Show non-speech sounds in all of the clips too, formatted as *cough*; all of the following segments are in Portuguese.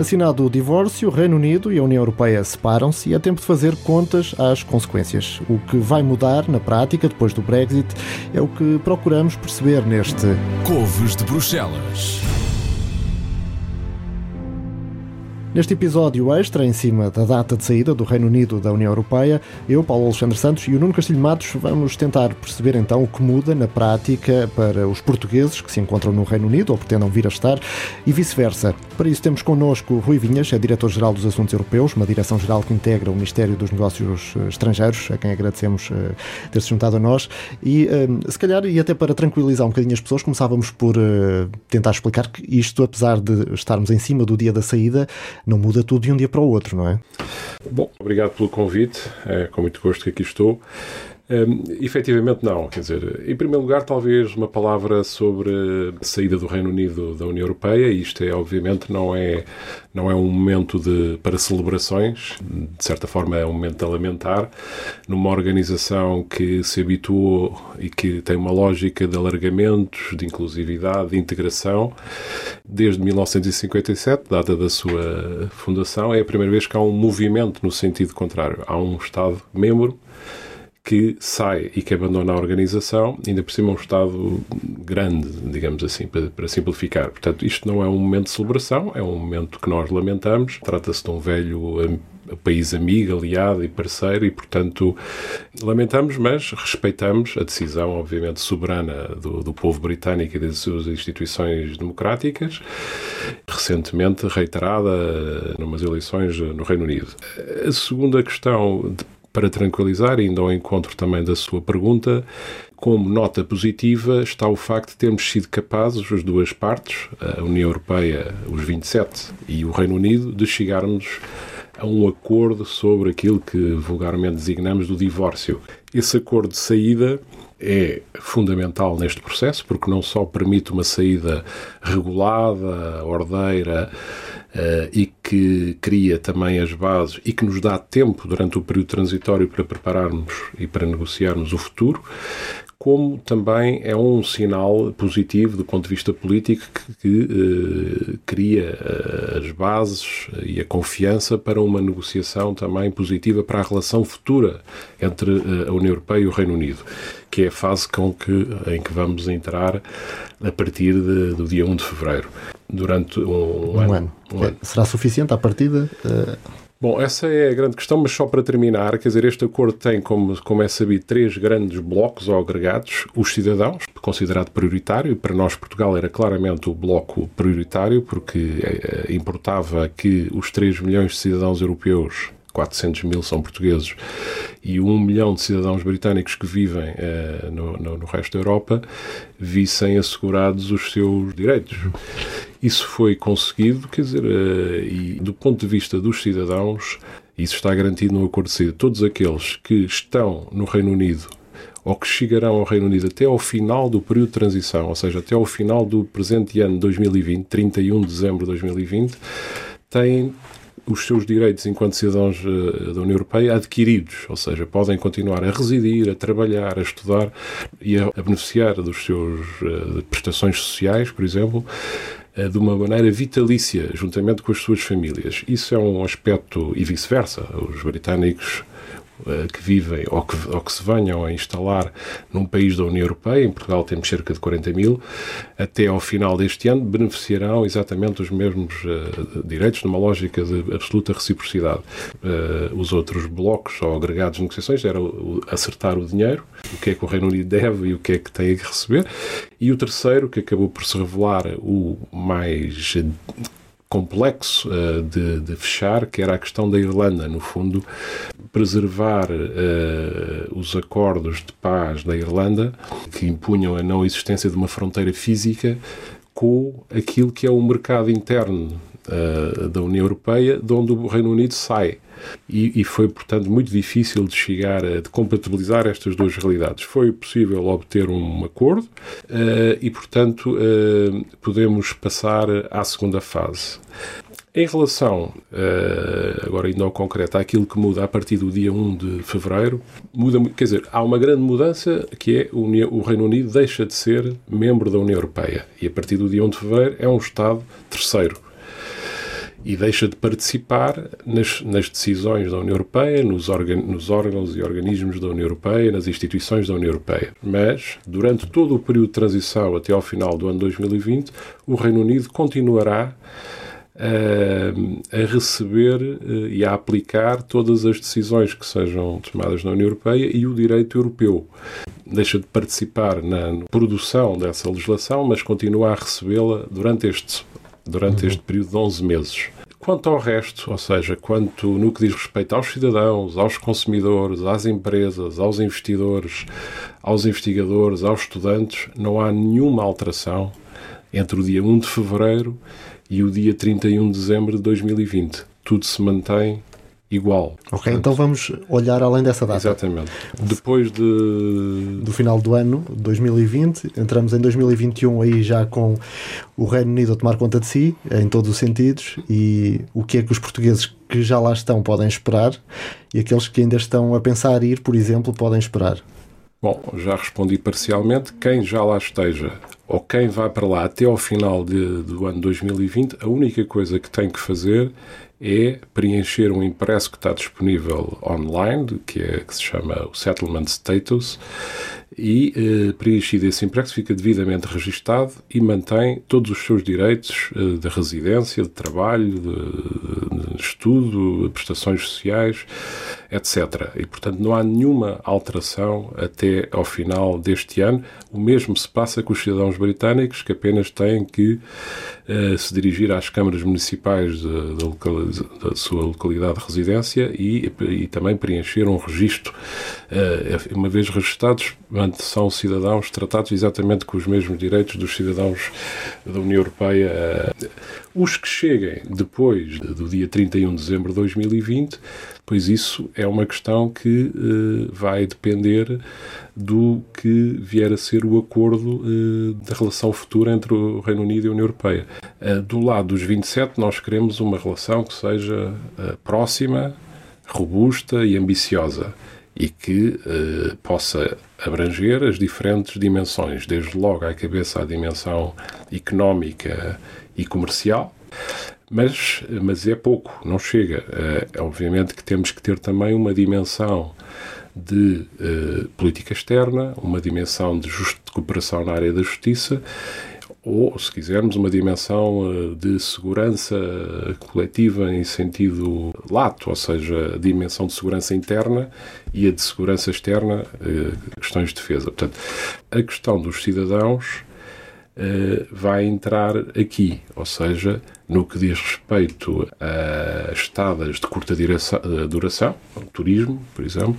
Assinado o divórcio, o Reino Unido e a União Europeia separam-se e é tempo de fazer contas às consequências. O que vai mudar na prática depois do Brexit é o que procuramos perceber neste Couves de Bruxelas. Neste episódio extra, em cima da data de saída do Reino Unido da União Europeia, eu, Paulo Alexandre Santos e o Nuno Castilho Matos vamos tentar perceber então o que muda na prática para os portugueses que se encontram no Reino Unido ou pretendam vir a estar e vice-versa. Para isso temos connosco Rui Vinhas, é Diretor-Geral dos Assuntos Europeus, uma direção-geral que integra o Ministério dos Negócios eh, Estrangeiros, a quem agradecemos uh, ter-se juntado a nós. E uh, se calhar, e até para tranquilizar um bocadinho as pessoas, começávamos por tentar explicar que isto, apesar de estarmos em cima do dia da saída, não muda tudo de um dia para o outro, não é? Bom, obrigado pelo convite, é com muito gosto que aqui estou. Um, efetivamente não, quer dizer, em primeiro lugar talvez uma palavra sobre a saída do Reino Unido da União Europeia, isto é obviamente não é, não é um momento de, para celebrações, de certa forma é um momento a lamentar, numa organização que se habituou e que tem uma lógica de alargamentos, de inclusividade, de integração, desde 1957, data da sua fundação, é a primeira vez que há um movimento no sentido contrário, há um Estado-membro que sai e que abandona a organização, ainda por cima um Estado grande, digamos assim, para, para, simplificar. Portanto, isto não é um momento de celebração, é um momento que nós lamentamos. Trata-se de um velho país amigo, aliado e parceiro e, portanto, lamentamos, mas respeitamos a decisão, obviamente, soberana do, do povo britânico e das suas instituições democráticas, recentemente reiterada numas eleições no Reino Unido. A segunda questão para tranquilizar, indo ao encontro também da sua pergunta, como nota positiva está o facto de termos sido capazes, as duas partes, a União Europeia, os 27 e o Reino Unido, de chegarmos a um acordo sobre aquilo que vulgarmente designamos do divórcio. Esse acordo de saída é fundamental neste processo, porque não só permite uma saída regulada, ordeira, e que cria também as bases e que nos dá tempo durante o período transitório para prepararmos e para negociarmos o futuro, como também é um sinal positivo do ponto de vista político que, que uh, cria uh, as bases e a confiança para uma negociação também positiva para a relação futura entre uh, a União Europeia e o Reino Unido, que é a fase com que, em que vamos entrar a partir de, do dia 1 de fevereiro, durante um, um ano. ano. Um ano. Será suficiente à partida? Bom, essa é a grande questão, mas só para terminar, quer dizer, este acordo tem, como, como é sabido, três grandes blocos ou agregados. Os cidadãos, considerado prioritário, para nós Portugal era claramente o bloco prioritário, porque eh, importava que os 3 milhões de cidadãos europeus 400 mil são portugueses e 1 milhão de cidadãos britânicos que vivem uh, no, no, no, resto da Europa vissem assegurados os seus direitos. Isso foi conseguido, quer dizer, uh, e do ponto de vista dos cidadãos, isso está garantido no Acordo de Saída. Todos aqueles que estão no Reino Unido ou que chegarão ao Reino Unido até ao final do período de transição, ou seja, até ao final do presente ano 2020, 31 de dezembro de 2020, têm os seus direitos enquanto cidadãos eh, da União Europeia adquiridos, ou seja, podem continuar a residir, a trabalhar, a estudar e a, beneficiar dos seus uh, prestações sociais, por exemplo, de uma maneira vitalícia, juntamente com as suas famílias. Isso é um aspecto e vice-versa. Os britânicos eh, que vivem ou que, ou que se venham a instalar num país da União Europeia, em Portugal temos cerca de 40 mil, até ao final deste ano beneficiarão exatamente dos mesmos uh, direitos, numa lógica de absoluta reciprocidade. Uh, os outros blocos ou agregados de negociações era acertar o dinheiro, o que é que o Reino Unido deve e o que é que tem a receber, e o terceiro, que acabou por se revelar o mais complexo uh, de, de, fechar, que era a questão da Irlanda. No fundo, preservar uh, os acordos de paz da Irlanda, que impunham a não existência de uma fronteira física, com aquilo que é o mercado interno uh, da União Europeia, de onde o Reino Unido sai. E, e, foi, portanto, muito difícil de chegar a de compatibilizar estas duas realidades. Foi possível obter um acordo uh, e, portanto, uh, podemos passar à segunda fase. Em relação, uh, agora indo ao concreto, àquilo que muda a partir do dia 1 de fevereiro, muda, quer dizer, há uma grande mudança que é o, Reino Unido deixa de ser membro da União Europeia e a partir do dia 1 de fevereiro é um Estado terceiro e deixa de participar nas, nas decisões da União Europeia, nos, organ, nos, órgãos e organismos da União Europeia, nas instituições da União Europeia. Mas, durante todo o período de transição até ao final do ano 2020, o Reino Unido continuará a, a receber uh, e a aplicar todas as decisões que sejam tomadas na União Europeia e o direito europeu. Deixa de participar na produção dessa legislação, mas continua a recebê-la durante este durante este período de 11 meses. Quanto ao resto, ou seja, quanto no que diz respeito aos cidadãos, aos consumidores, às empresas, aos investidores, aos investigadores, aos estudantes, não há nenhuma alteração entre o dia 1 de fevereiro e o dia 31 de dezembro de 2020. Tudo se mantém igual. Ok, Portanto, então vamos olhar além dessa data. Exatamente. Depois de... do final do ano 2020, entramos em 2021 aí já com o Reino Unido a tomar conta de si, em todos os sentidos, e o que é que os portugueses que já lá estão podem esperar e aqueles que ainda estão a pensar ir, por exemplo, podem esperar. Bom, já respondi parcialmente. Quem já lá esteja ou quem vai para lá até ao final de, do ano 2020, a única coisa que tem que fazer é preencher um impresso que está disponível online, que, é, que se chama o Settlement Status, e eh, preenchido esse impresso fica devidamente registado e mantém todos os seus direitos eh, de residência, de trabalho, de, de estudo, de prestações sociais, etc. E, portanto, não há nenhuma alteração até ao final deste ano. O mesmo se passa com os cidadãos britânicos, que apenas têm que uh, se dirigir às câmaras municipais da sua localidade de residência e, e, também preencher um registro. Uh, uma vez registados, são cidadãos tratados exatamente com os mesmos direitos dos cidadãos da União Europeia. Uh, os que cheguem depois do dia 31 de dezembro de 2020 pois isso é uma questão que uh, vai depender do que vier a ser o acordo uh, da relação futura entre o Reino Unido e a União Europeia. Do lado dos 27, nós queremos uma relação que seja próxima, robusta e ambiciosa e que possa abranger as diferentes dimensões, desde logo à cabeça a dimensão económica e comercial, mas, mas é pouco, não chega. É, obviamente que temos que ter também uma dimensão de uh, política externa, uma dimensão de, de, cooperação na área da justiça, ou, se quisermos, uma dimensão uh, de segurança coletiva em sentido lato, ou seja, a dimensão de segurança interna e a de segurança externa, uh, questões de defesa. Portanto, a questão dos cidadãos vai entrar aqui, ou seja, no que diz respeito a estadas de curta duração, turismo, por exemplo,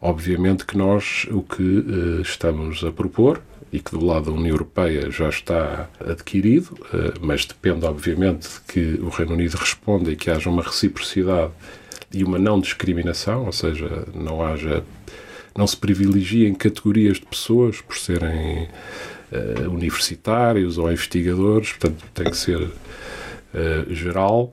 obviamente que nós o que estamos a propor e que do lado da União Europeia já está adquirido, uh, mas depende obviamente que o Reino Unido responda e que haja uma reciprocidade e uma não discriminação, ou seja, não haja não se privilegiem categorias de pessoas por serem uh, universitários ou investigadores, portanto tem que ser uh, geral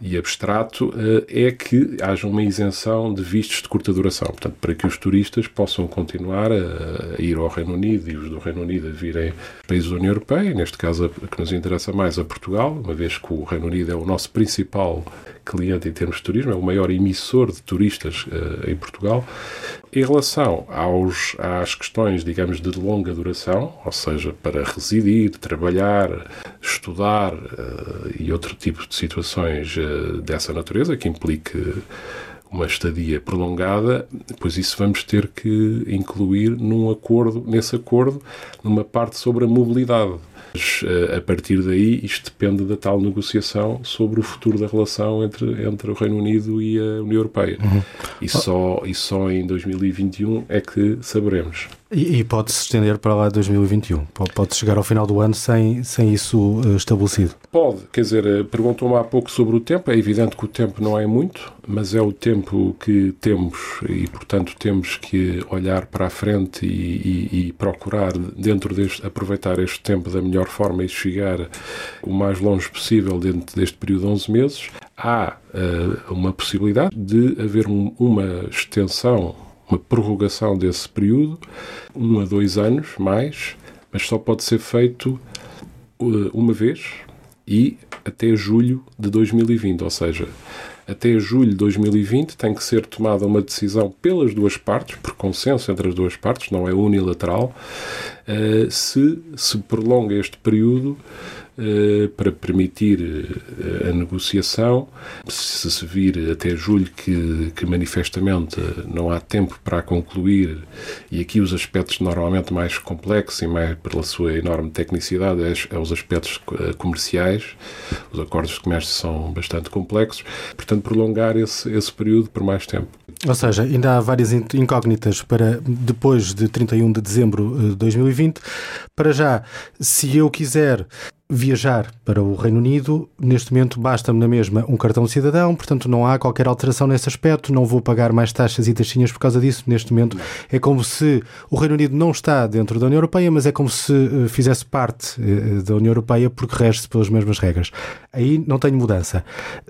e abstrato uh, é que haja uma isenção de vistos de curta duração. Portanto, para que os turistas possam continuar a, ir ao Reino Unido e os do Reino Unido a virem países da União Europeia, neste caso que nos interessa mais a Portugal, uma vez que o Reino Unido é o nosso principal cliente em termos de turismo, é o maior emissor de turistas uh, em Portugal. Em relação aos, às questões, digamos, de longa duração, ou seja, para residir, trabalhar, estudar uh, e outro tipo de situações uh, dessa natureza, que implique uma estadia prolongada, pois isso vamos ter que incluir num acordo, nesse acordo, numa parte sobre a mobilidade mas eh, a partir daí isto depende da tal negociação sobre o futuro da relação entre, entre o Reino Unido e a União Europeia. Uhum. E, só, e só em 2021 é que saberemos. E, e pode-se estender para lá de 2021? Pode chegar ao final do ano sem, sem isso uh, estabelecido? Pode. Quer dizer, eh, perguntou-me há pouco sobre o tempo. É evidente que o tempo não é muito, mas é o tempo que temos e, portanto, temos que olhar para a frente e, e, e procurar, dentro deste, aproveitar este tempo da melhor forma e chegar o mais longe possível dentro deste período de 11 meses. Há uh, uma possibilidade de haver um, uma extensão uma prorrogação desse período, um a dois anos mais, mas só pode ser feito uh, uma vez e até julho de 2020, ou seja, até julho de 2020 tem que ser tomada uma decisão pelas duas partes, por consenso entre as duas partes, não é unilateral, uh, se se prolonga este período para permitir uh, a negociação. Se se vir até julho que, que manifestamente não há tempo para concluir, e aqui os aspectos normalmente mais complexos e mais pela sua enorme tecnicidade é, é os aspectos comerciais, os acordos de comércio são bastante complexos, portanto prolongar esse, esse período por mais tempo. Ou seja, ainda há várias incógnitas para depois de 31 de dezembro de 2020. Para já, se eu quiser viajar para o Reino Unido, neste momento basta-me na mesma um cartão de cidadão, portanto não há qualquer alteração nesse aspecto, não vou pagar mais taxas e taxinhas por causa disso. Neste momento é como se o Reino Unido não está dentro da União Europeia, mas é como se uh, fizesse parte uh, da União Europeia porque rege-se pelas mesmas regras. Aí não tenho mudança.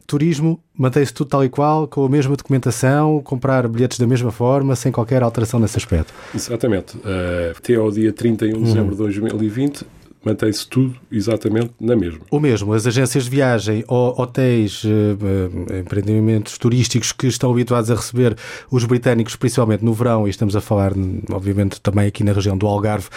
Turismo mantém-se tudo tal e qual, com a mesma documentação, comprar bilhetes da mesma forma, sem qualquer alteração nesse aspecto. Exatamente. Uh, até ao dia 31 de dezembro de 2020 mantém-se tudo exatamente na mesma. O mesmo, as agências de viagem, hotéis, eh, eh, empreendimentos turísticos que estão habituados a receber os britânicos, principalmente no verão, e estamos a falar, obviamente, também aqui na região do Algarve,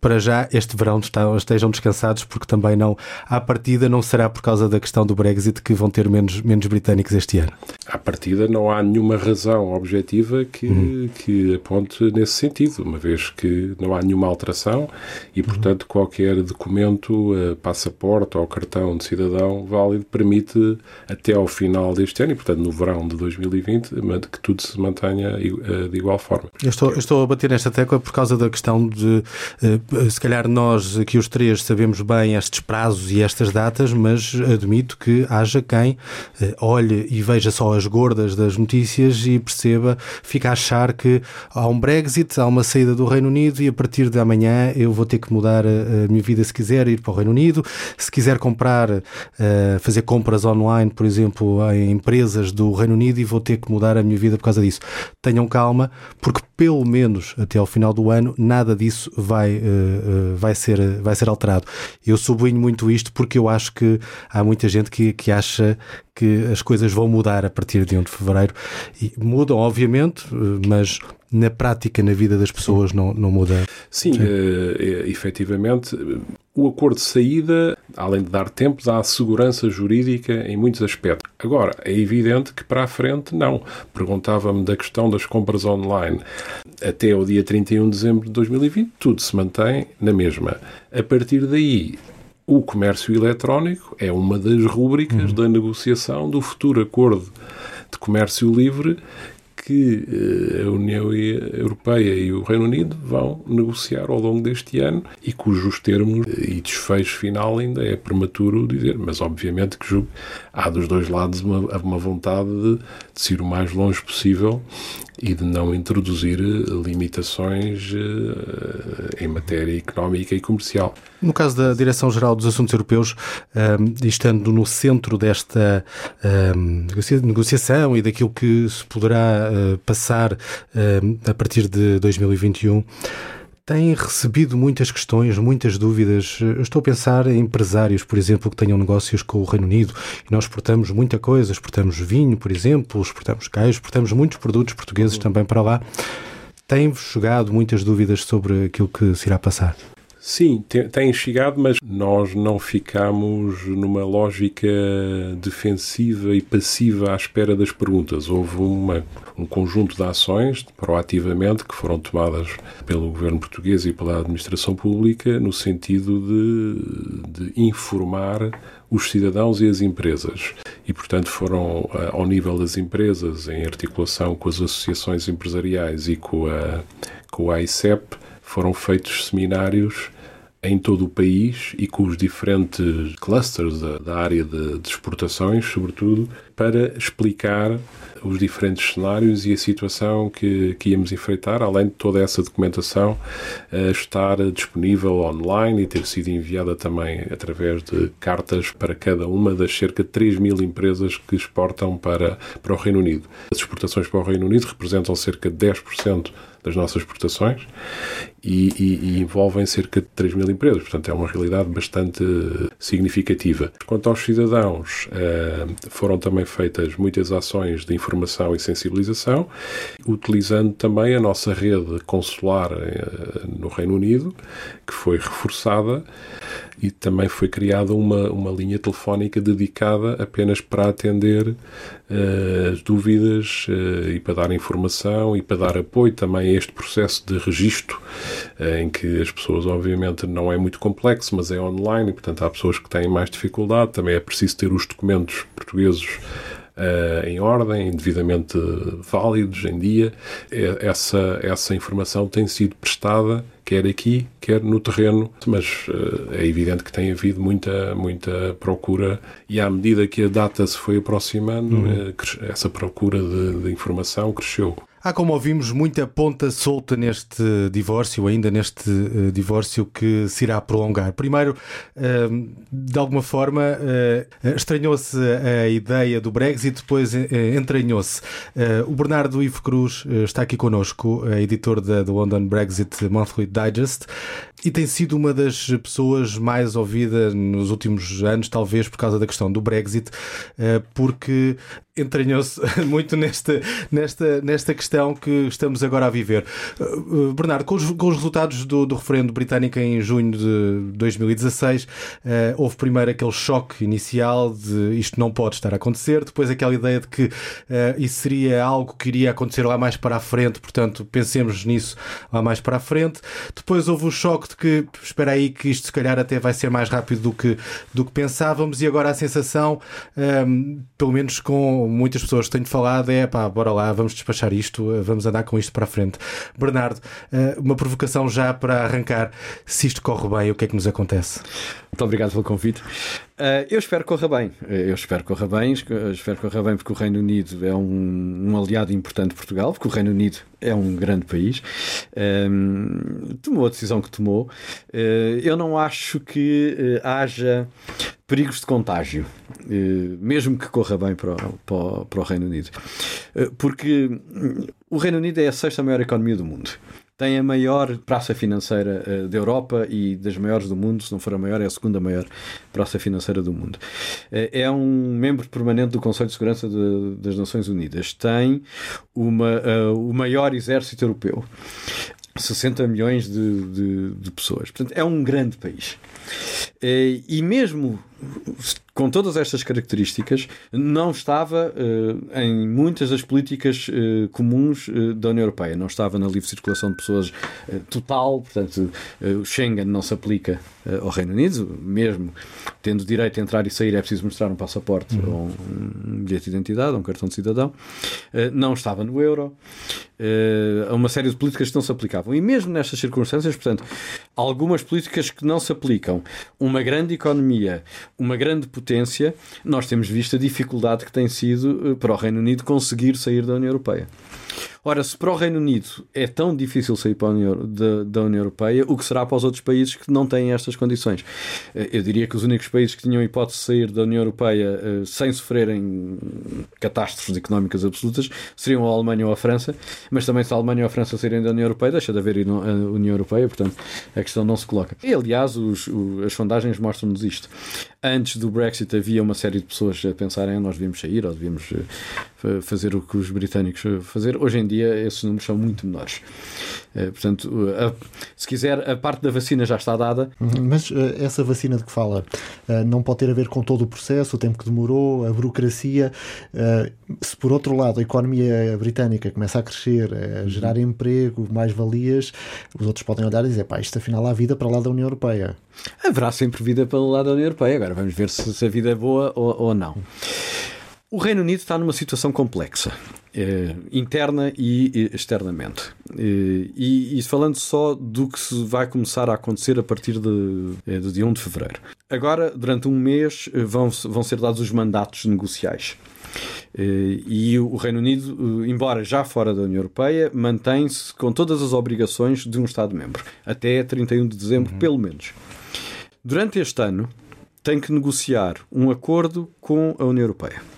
para já este verão estejam descansados, porque também não, à partida, não será por causa da questão do Brexit que vão ter menos, menos britânicos este ano. À partida, não há nenhuma razão objetiva que, uhum. que aponte nesse sentido, uma vez que não há nenhuma alteração e, portanto, uhum. qualquer documento, uh, passaporte ou cartão de cidadão válido permite até ao final deste ano e, portanto, no verão de 2020, que tudo se mantenha uh, de igual forma. Eu estou, eu estou a bater nesta tecla por causa da questão de eh, se calhar nós aqui os três sabemos bem estes prazos e estas datas, mas admito que haja quem eh, olhe e veja só as gordas das notícias e perceba, fica a achar que há um Brexit, há uma saída do Reino Unido e a partir de amanhã eu vou ter que mudar a minha vida se quiser ir para o Reino Unido, se quiser comprar, eh, fazer compras online, por exemplo, em empresas do Reino Unido e vou ter que mudar a minha vida por causa disso. Tenham calma, porque pelo menos até ao final do ano nada disso vai uh, vai, ser, vai ser alterado. Eu sublinho muito isto porque eu acho que há muita gente que, que acha que as coisas vão mudar a partir de 1 de fevereiro. E mudam, obviamente, eh, mas na prática, na vida das pessoas, não, não muda. Sim, Sim. Uh, efetivamente, o acordo de saída, além de dar tempo, dá segurança jurídica em muitos aspectos. Agora, é evidente que para a frente, não. Perguntava-me da questão das compras online. Até o dia 31 de dezembro de 2020, tudo se mantém na mesma. A partir daí, o comércio eletrónico é uma das rúbricas uhum. da negociação do futuro acordo de comércio livre que eh, a União Europeia e o Reino Unido vão negociar ao longo deste ano e cujos termos e desfecho final ainda é prematuro dizer, mas obviamente que julgo, há dos dois lados uma, uma vontade de, de ir o mais longe possível e de não introduzir limitações uh, em matéria económica e comercial. No caso da Direção-Geral dos Assuntos Europeus, ehm, estando no centro desta ehm, negociação e daquilo que se poderá uh, passar uh, a partir de 2021, tem recebido muitas questões, muitas dúvidas. Eu estou a pensar em empresários, por exemplo, que tenham negócios com o Reino Unido e nós exportamos muita coisa, exportamos vinho, por exemplo, exportamos queijo, exportamos muitos produtos portugueses também para lá. Tem-vos chegado muitas dúvidas sobre aquilo que se irá passar? Sim, tem chegado, mas nós não ficamos numa lógica defensiva e passiva à espera das perguntas. Houve uma, um conjunto de ações, proativamente, que foram tomadas pelo governo português e pela administração pública no sentido de, de informar os cidadãos e as empresas. E, portanto, foram ao nível das empresas, em articulação com as associações empresariais e com a, com a ICEP, foram feitos seminários em todo o país e com os diferentes clusters da, da área de, de, exportações, sobretudo, para explicar os diferentes cenários e a situação que, que íamos enfrentar, além de toda essa documentação uh, estar disponível online e ter sido enviada também através de cartas para cada uma das cerca de 3 mil empresas que exportam para, para o Reino Unido. As exportações para o Reino Unido representam cerca de 10% das nossas exportações e, e, e, envolvem cerca de 3 mil empresas. Portanto, é uma realidade bastante significativa. Quanto aos cidadãos, eh, foram também feitas muitas ações de informação e sensibilização, utilizando também a nossa rede consular eh, no Reino Unido, que foi reforçada e também foi criada uma, uma linha telefónica dedicada apenas para atender uh, as dúvidas uh, e para dar informação e para dar apoio também a este processo de registro, uh, em que as pessoas, obviamente, não é muito complexo, mas é online e, portanto, há pessoas que têm mais dificuldade. Também é preciso ter os documentos portugueses Uh, em ordem, devidamente válidos em dia. Essa, essa informação tem sido prestada quer aqui, quer no terreno, mas uh, é evidente que tem havido muita, muita procura e à medida que a data se foi aproximando, uhum. uh, essa procura de, de informação cresceu. Há, como ouvimos, muita ponta solta neste divórcio, ainda neste uh, divórcio que se irá prolongar. Primeiro, uh, de alguma forma, uh, estranhou-se a ideia do Brexit, depois entranhou-se. o Bernardo Ivo Cruz está aqui connosco, editor da, do London Brexit Monthly Digest, e tem sido uma das pessoas mais ouvidas nos últimos anos, talvez por causa da questão do Brexit, porque entranhou-se *laughs* muito nesta, nesta, nesta questão que estamos agora a viver. Uh, Bernardo, com os, com os resultados do, do, referendo britânico em junho de 2016, uh, houve primeiro aquele choque inicial de isto não pode estar a acontecer, depois aquela ideia de que uh, isso seria algo que iria acontecer lá mais para a frente, portanto pensemos nisso lá mais para a frente. Depois houve o choque de que espera aí que isto se calhar até vai ser mais rápido do que, do que pensávamos e agora a sensação, um, pelo menos com muitas pessoas tenho falado é pá, bora lá, vamos despachar isto, vamos andar com isto para a frente. Bernardo, eh, uma provocação já para arrancar. Se isto corre bem, o que é que nos acontece? Muito obrigado pelo convite. Uh, eu espero que corra bem. Eu espero que corra bem. Espero que corra bem porque o Reino Unido é um, um, aliado importante de Portugal, porque o Reino Unido é um grande país. Um, tomou a decisão que tomou. Eu não acho que haja perigos de contágio, mesmo que corra bem para o, para o, para o Reino Unido. Porque o Reino Unido é a sexta maior economia do mundo tem a maior praça financeira uh, da Europa e das maiores do mundo, se não for a maior, é a segunda maior praça financeira do mundo. Uh, é um membro permanente do Conselho de Segurança de, das Nações Unidas. Tem uma, uh, o maior exército europeu. 60 milhões de, de, de pessoas. Portanto, é um grande país. E mesmo com todas estas características, não estava uh, em muitas das políticas uh, comuns uh, da União Europeia. Não estava na livre circulação de pessoas total, portanto, o Schengen não se aplica ao Reino Unido, mesmo tendo direito a entrar e sair, é preciso mostrar um passaporte uhum. ou um bilhete de identidade, ou um cartão de cidadão. não estava no euro. Uh, uma série de políticas que não se aplicavam. E mesmo nestas circunstâncias, portanto, algumas políticas que não se aplicam, uma grande economia, uma grande potência, nós temos visto a dificuldade que tem sido uh, para o Reino Unido conseguir sair da União Europeia. Ora, se para o Reino Unido é tão difícil sair União, da, da, União Europeia, o que será para os outros países que não têm estas condições? Eh, eu diria que os únicos países que tinham hipótese de sair da União Europeia uh, sem sofrerem catástrofes económicas absolutas seriam a Alemanha ou a França, mas também se a Alemanha ou a França saírem da União Europeia, deixa de haver a União Europeia, portanto a questão não se coloca. E aliás, os, as sondagens mostram-nos isto. Antes do Brexit havia uma série de pessoas a pensarem nós devíamos sair ou devíamos fazer o que os britânicos fazer. Hoje em dia esses números são muito menores. Uh, portanto, uh, se quiser, a parte da vacina já está dada. Uhum, mas essa vacina de que fala não pode ter a ver com todo o processo, o tempo que demorou, a burocracia. se por outro lado a economia britânica começa a crescer, a gerar emprego, mais valias, os outros podem olhar e dizer, pá, isto afinal há vida para lá da União Europeia. Haverá sempre vida para lá da União Europeia. Agora vamos ver se, se a vida é boa ou, ou não. O Reino Unido está numa situação complexa, eh, interna e externamente. Eh, e, e, falando só do que vai começar a acontecer a partir de, eh, do dia 1 de fevereiro. Agora, durante um mês, vão, vão ser dados os mandatos negociais. E o Reino Unido, embora já fora da União Europeia, mantém-se com todas as obrigações de um Estado-membro, até 31 de dezembro, uhum. pelo menos. Durante este ano, tem que negociar um acordo com a União Europeia.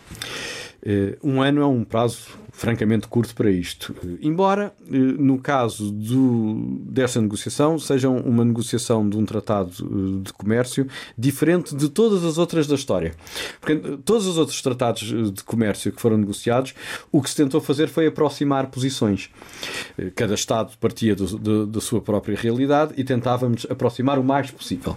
Um ano é um prazo francamente curto para isto. Embora, eh, no caso do, desta negociação, seja uma negociação de um tratado eh, de comércio diferente de todas as outras da história. Porque eh, todos os outros tratados de comércio que foram negociados, o que se tentou fazer foi aproximar posições. Cada Estado partia do, do, da sua própria realidade e tentávamos aproximar o mais possível.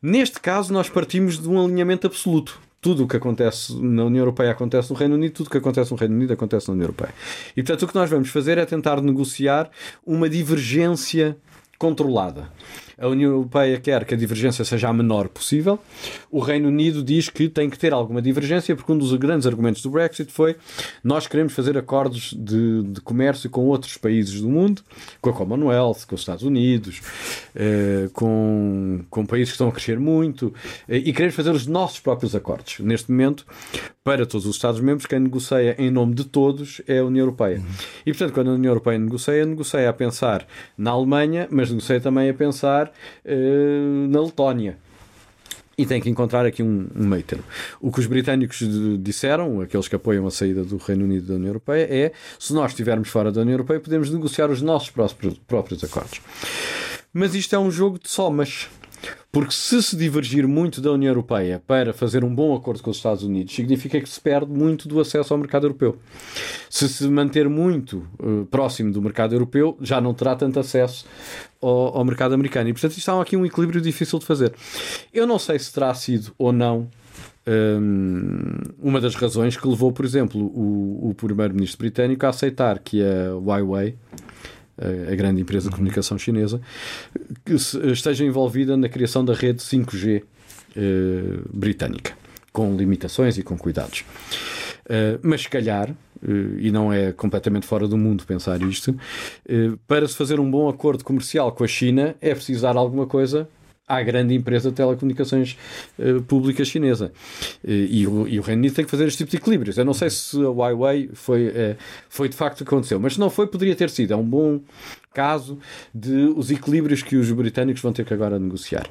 Neste caso, nós partimos de um alinhamento absoluto tudo o que acontece na União Europeia acontece no Reino Unido, tudo o que acontece no Reino Unido acontece na União Europeia. E portanto o que nós vamos fazer é tentar negociar uma divergência controlada. A União Europeia quer que a divergência seja a menor possível. O Reino Unido diz que tem que ter alguma divergência, porque um dos grandes argumentos do Brexit foi nós queremos fazer acordos de, de comércio com outros países do mundo, com a Commonwealth, com os Estados Unidos, eh, com, com países que estão a crescer muito, eh, e queremos fazer os nossos próprios acordos. Neste momento, para todos os Estados-membros, quem negocia em nome de todos é a União Europeia. Uhum. E, portanto, quando a União Europeia negocia, negocia a pensar na Alemanha, mas negocia também a pensar uh, na Letónia e tem que encontrar aqui um, um meio termo. O que os britânicos disseram, aqueles que apoiam a saída do Reino Unido da União Europeia, é se nós estivermos fora da União Europeia, podemos negociar os nossos próprios, próprios acordos. Mas isto é um jogo de somas. Porque se se divergir muito da União Europeia para fazer um bom acordo com os Estados Unidos, significa que se perde muito do acesso ao mercado europeu. Se se manter muito uh, próximo do mercado europeu, já não terá tanto acesso ao, ao mercado americano. E, portanto, isto há aqui um equilíbrio difícil de fazer. Eu não sei se terá sido ou não um, uma das razões que levou, por exemplo, o, o primeiro-ministro britânico a aceitar que a Huawei a grande empresa de comunicação chinesa, que esteja envolvida na criação da rede 5G eh, britânica, com limitações e com cuidados. Uh, mas se calhar, uh, e não é completamente fora do mundo pensar isto, uh, para se fazer um bom acordo comercial com a China é precisar alguma coisa à grande empresa de telecomunicações uh, pública chinesa. Uh, e, o, e, o, Reino Unido tem que fazer este tipo de equilíbrios. Eu não sei se a Huawei foi, uh, foi de facto o que aconteceu, mas se não foi, poderia ter sido. É um bom caso de os equilíbrios que os britânicos vão ter que agora negociar.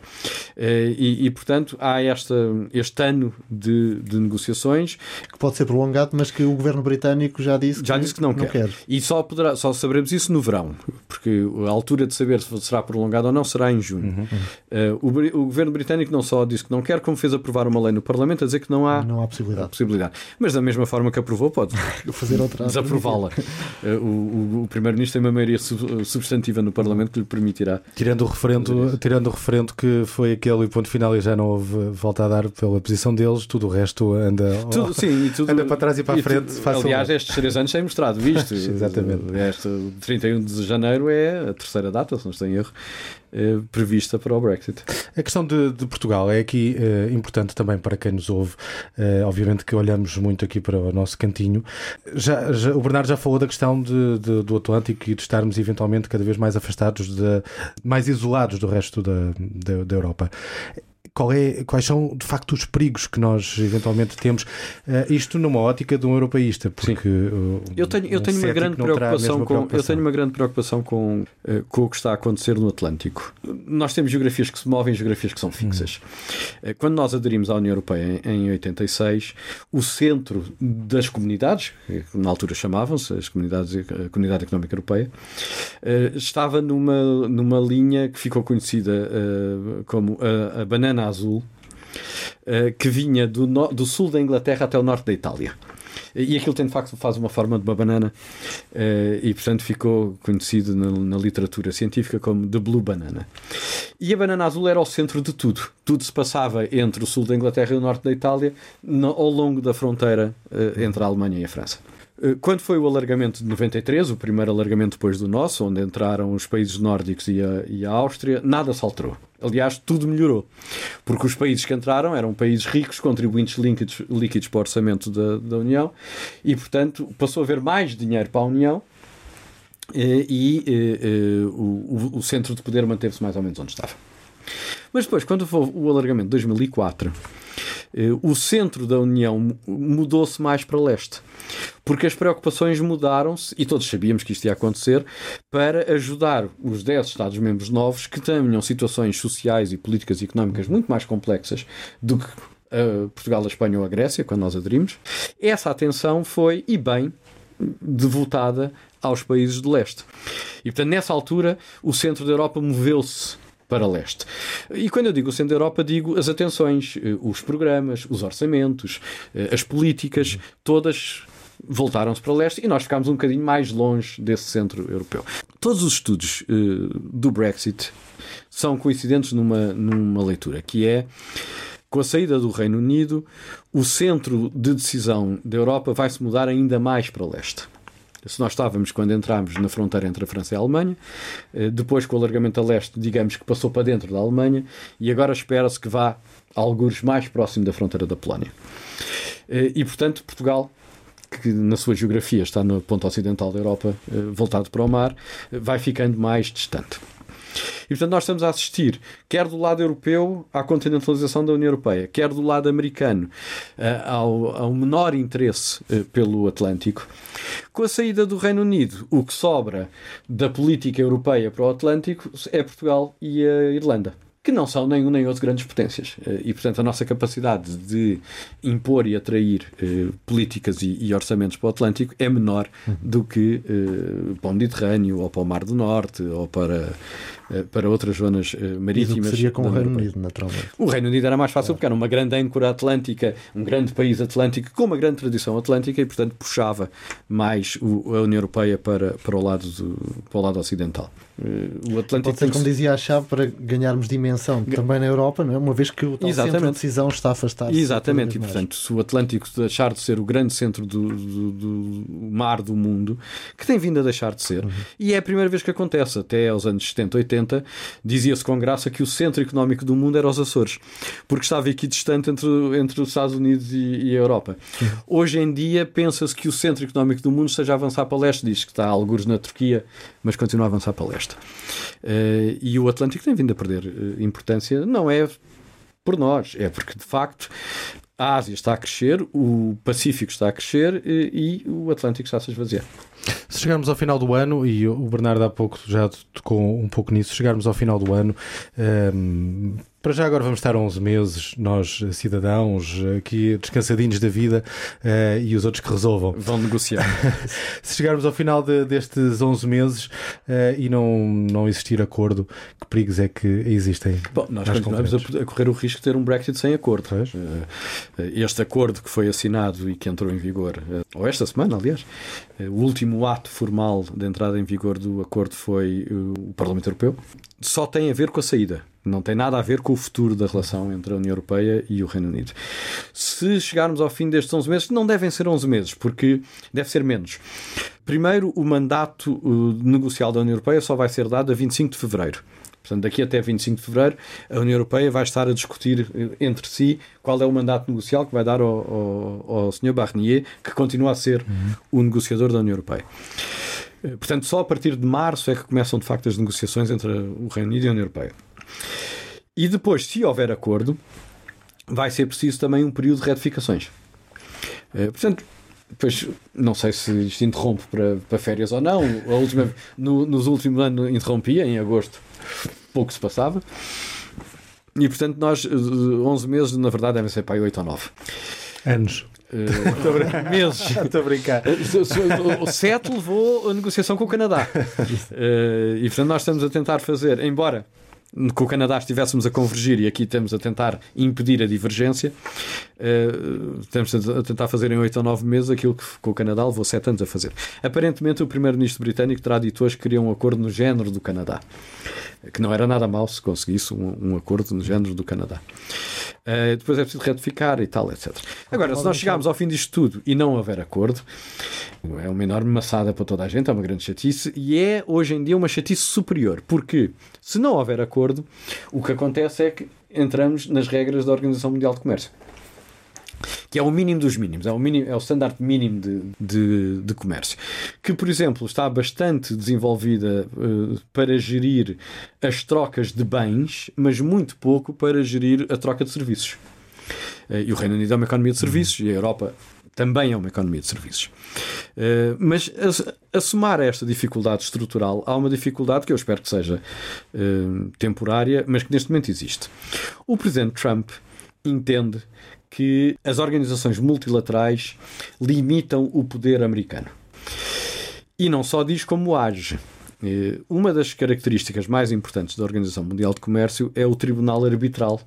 Eh, e, e portanto, há esta, este ano de, de, negociações. Que pode ser prolongado, mas que o governo britânico já disse já que, disse que não, não quer. quer. E só, poderá, só saberemos isso no verão, porque a altura de saber se será prolongado ou não será em junho. Uhum. Uh, o, o, governo britânico não só disse que não quer, como fez aprovar uma lei no Parlamento a dizer que não há, não há possibilidade. possibilidade. Mas da mesma forma que aprovou, pode *laughs* fazer outra desaprová-la. Uh, *laughs* o, o, o primeiro-ministro tem uma maioria substantiva no Parlamento que lhe permitirá. Tirando o referendo, tirando o referendo que foi aquele ponto final e já não houve volta a dar pela posição deles, tudo o resto anda, tudo, sim, tudo, *laughs* anda para trás e para a frente. Tu, aliás, estes três anos têm mostrado *laughs* isto. Exatamente. Este 31 de janeiro é a terceira data, se não estou em erro, eh, prevista para o Brexit. A questão de, de Portugal é aqui uh, importante também para quem nos ouve. Uh, obviamente que olhamos muito aqui para o nosso cantinho. Já, já o Bernardo já falou da questão de, de, do Atlântico e de estarmos eventualmente cada vez mais afastados, de, mais isolados do resto da, da, da Europa qual é, quais são de facto os perigos que nós eventualmente temos, uh, isto numa ótica de um europeísta, porque uh, eu tenho, eu tenho uma grande preocupação, com, preocupação. eu tenho uma grande preocupação com, uh, com o que está a acontecer no Atlântico. Nós temos geografias que se movem geografias que são fixas. Hum. Quando nós aderimos à União Europeia em, em 86, o centro das comunidades, na altura chamavam-se as comunidades, a Comunidade Económica Europeia, estava numa, numa linha que ficou conhecida como a, a banana azul uh, que vinha do, no, do sul da Inglaterra até o norte da Itália. E aquilo tem de facto faz uma forma de uma banana uh, e portanto ficou conhecido na, na, literatura científica como The Blue Banana. E a banana azul era o centro de tudo. Tudo se passava entre o sul da Inglaterra e o norte da Itália no, ao longo da fronteira uh, entre a Alemanha e a França. Quando foi o alargamento de 93, o primeiro alargamento depois do nosso, onde entraram os países nórdicos e a, e a Áustria, nada se alterou. Aliás, tudo melhorou. Porque os países que entraram eram países ricos, contribuintes líquidos, líquidos para o orçamento da, da União, e, portanto, passou a haver mais dinheiro para a União e, e, e o, o, centro de poder manteve-se mais ou menos onde estava. Mas depois, quando foi o alargamento de 2004, o centro da União mudou-se mais para leste. Porque as preocupações mudaram-se, e todos sabíamos que isto ia acontecer, para ajudar os 10 Estados-membros novos que tenham situações sociais e políticas e económicas muito mais complexas do que a Portugal, a Espanha ou a Grécia, quando nós aderimos. Essa atenção foi, e bem, devotada aos países de leste. E, portanto, nessa altura, o centro da Europa moveu-se para leste. E quando eu digo o centro da Europa, digo as atenções, eh, os programas, os orçamentos, eh, as políticas, todas voltaram-se para leste e nós ficámos um bocadinho mais longe desse centro europeu. Todos os estudos uh, do Brexit são coincidentes numa, numa leitura, que é com a saída do Reino Unido, o centro de decisão da Europa vai se mudar ainda mais para leste. Se nós estávamos quando entramos na fronteira entre a França e a Alemanha, eh, depois com o alargamento a leste, digamos que passou para dentro da Alemanha, e agora espera-se que vá a alguns mais próximo da fronteira da Polónia. Eh, e, portanto, Portugal que na sua geografia está no ponto ocidental da Europa, eh, voltado para o mar, vai ficando mais distante. E portanto, nós estamos a assistir, quer do lado europeu, à continentalização da União Europeia, quer do lado americano, eh, ao, ao menor interesse eh, pelo Atlântico. Com a saída do Reino Unido, o que sobra da política europeia para o Atlântico é Portugal e a Irlanda que não são nem um nem outro grandes potências. Eh, e, portanto, a nossa capacidade de impor e atrair eh, políticas e, e, orçamentos para o Atlântico é menor do que eh, para o Mediterrâneo, ou para o Mar do Norte, ou para eh, para outras zonas marítimas. E seria com o Reino Unido, naturalmente. O Reino Unido era mais fácil porque era uma grande âncora atlântica, um grande país atlântico com uma grande tradição atlântica e, portanto, puxava mais a União Europeia para, para, o, lado do, para o lado ocidental. O Atlântico Pode ser, como dizia a chave, para ganharmos dimensão também na Europa, não é? uma vez que o tal centro de decisão está afastado. Exatamente, e portanto, se o Atlântico deixar de ser o grande centro do, do, do mar do mundo, que tem vindo a deixar de ser, uhum. e é a primeira vez que acontece, até aos anos 70, 80, dizia-se com graça que o centro económico do mundo era os Açores, porque estava aqui distante entre, entre os Estados Unidos e, e a Europa. Hoje em dia pensa-se que o centro económico do mundo esteja a avançar para leste, diz que está a alguns na Turquia, mas continua a avançar para leste. Uh, e o Atlântico tem vindo a perder uh, importância, não é por nós, é porque de facto a Ásia está a crescer, o Pacífico está a crescer e, e o Atlântico está a se esvaziar. Se chegarmos ao final do ano, e o Bernardo há pouco já tocou um pouco nisso, chegarmos ao final do ano, um, ehm, para já agora vamos estar 11 meses, nós cidadãos, aqui descansadinhos da vida uh, e os outros que resolvam. Vão negociar. *laughs* Se chegarmos ao final de, destes 11 meses uh, e não, não existir acordo, que perigos é que existem? Bom, nós continuamos a, a, correr o risco de ter um Brexit sem acordo. Uh, este acordo que foi assinado e que entrou em vigor, ou esta semana, aliás, o último ato formal de entrada em vigor do acordo foi o Parlamento Europeu, só tem a ver com a saída não tem nada a ver com o futuro da relação entre a União Europeia e o Reino Unido. Se chegarmos ao fim destes 11 meses, não devem ser 11 meses, porque deve ser menos. Primeiro, o mandato negocial da União Europeia só vai ser dado a 25 de fevereiro. Portanto, daqui até 25 de fevereiro, a União Europeia vai estar a discutir eh, entre si qual é o mandato negocial que vai dar ao, ao, ao Sr. Barnier, que continua a ser uhum. o negociador da União Europeia. Eh, portanto, só a partir de março é que começam de facto as negociações entre o Reino Unido e a União Europeia. E depois, se houver acordo, vai ser preciso também um período de retificações. Uh, portanto, depois não sei se isto interrompe para, para férias ou não. Última, no, nos últimos anos interrompia, em agosto pouco se passava. E portanto, nós, 11 eh, meses, na verdade, devem ser para aí 8 ou 9. Anos. Uh, meses. Estou a brincar. *laughs* O 7 levou a negociação com o Canadá. Uh, e portanto, nós estamos a tentar fazer, embora com o Canadá estivéssemos a convergir e aqui estamos a tentar impedir a divergência, uh, estamos a tentar fazer em 8 ou 9 meses aquilo que com o Canadá levou 7 anos a fazer. Aparentemente, o primeiro-ministro britânico terá dito hoje que queria um acordo no género do Canadá, que não era nada mal se conseguisse um, um acordo no género do Canadá. Uh, depois é preciso retificar e tal, etc. Agora, se nós chegarmos ao fim disto tudo e não houver acordo, é uma enorme maçada para toda a gente, é uma grande chatice e é hoje em dia uma chatice superior, porque se não houver acordo, o que acontece é que entramos nas regras da Organização Mundial de Comércio que é o mínimo dos mínimos, é o, mínimo, é o standard mínimo de, de, de comércio, que, por exemplo, está bastante desenvolvida uh, para gerir as trocas de bens, mas muito pouco para gerir a troca de serviços. e o Reino Unido é uma economia de serviços e a Europa também é uma economia de serviços. Uh, mas a, a, somar a esta dificuldade estrutural, há uma dificuldade que eu espero que seja uh, temporária, mas que neste momento existe. O presidente Trump entende que as organizações multilaterais limitam o poder americano. E não só diz como age. Uh, uma das características mais importantes da Organização Mundial de Comércio é o tribunal arbitral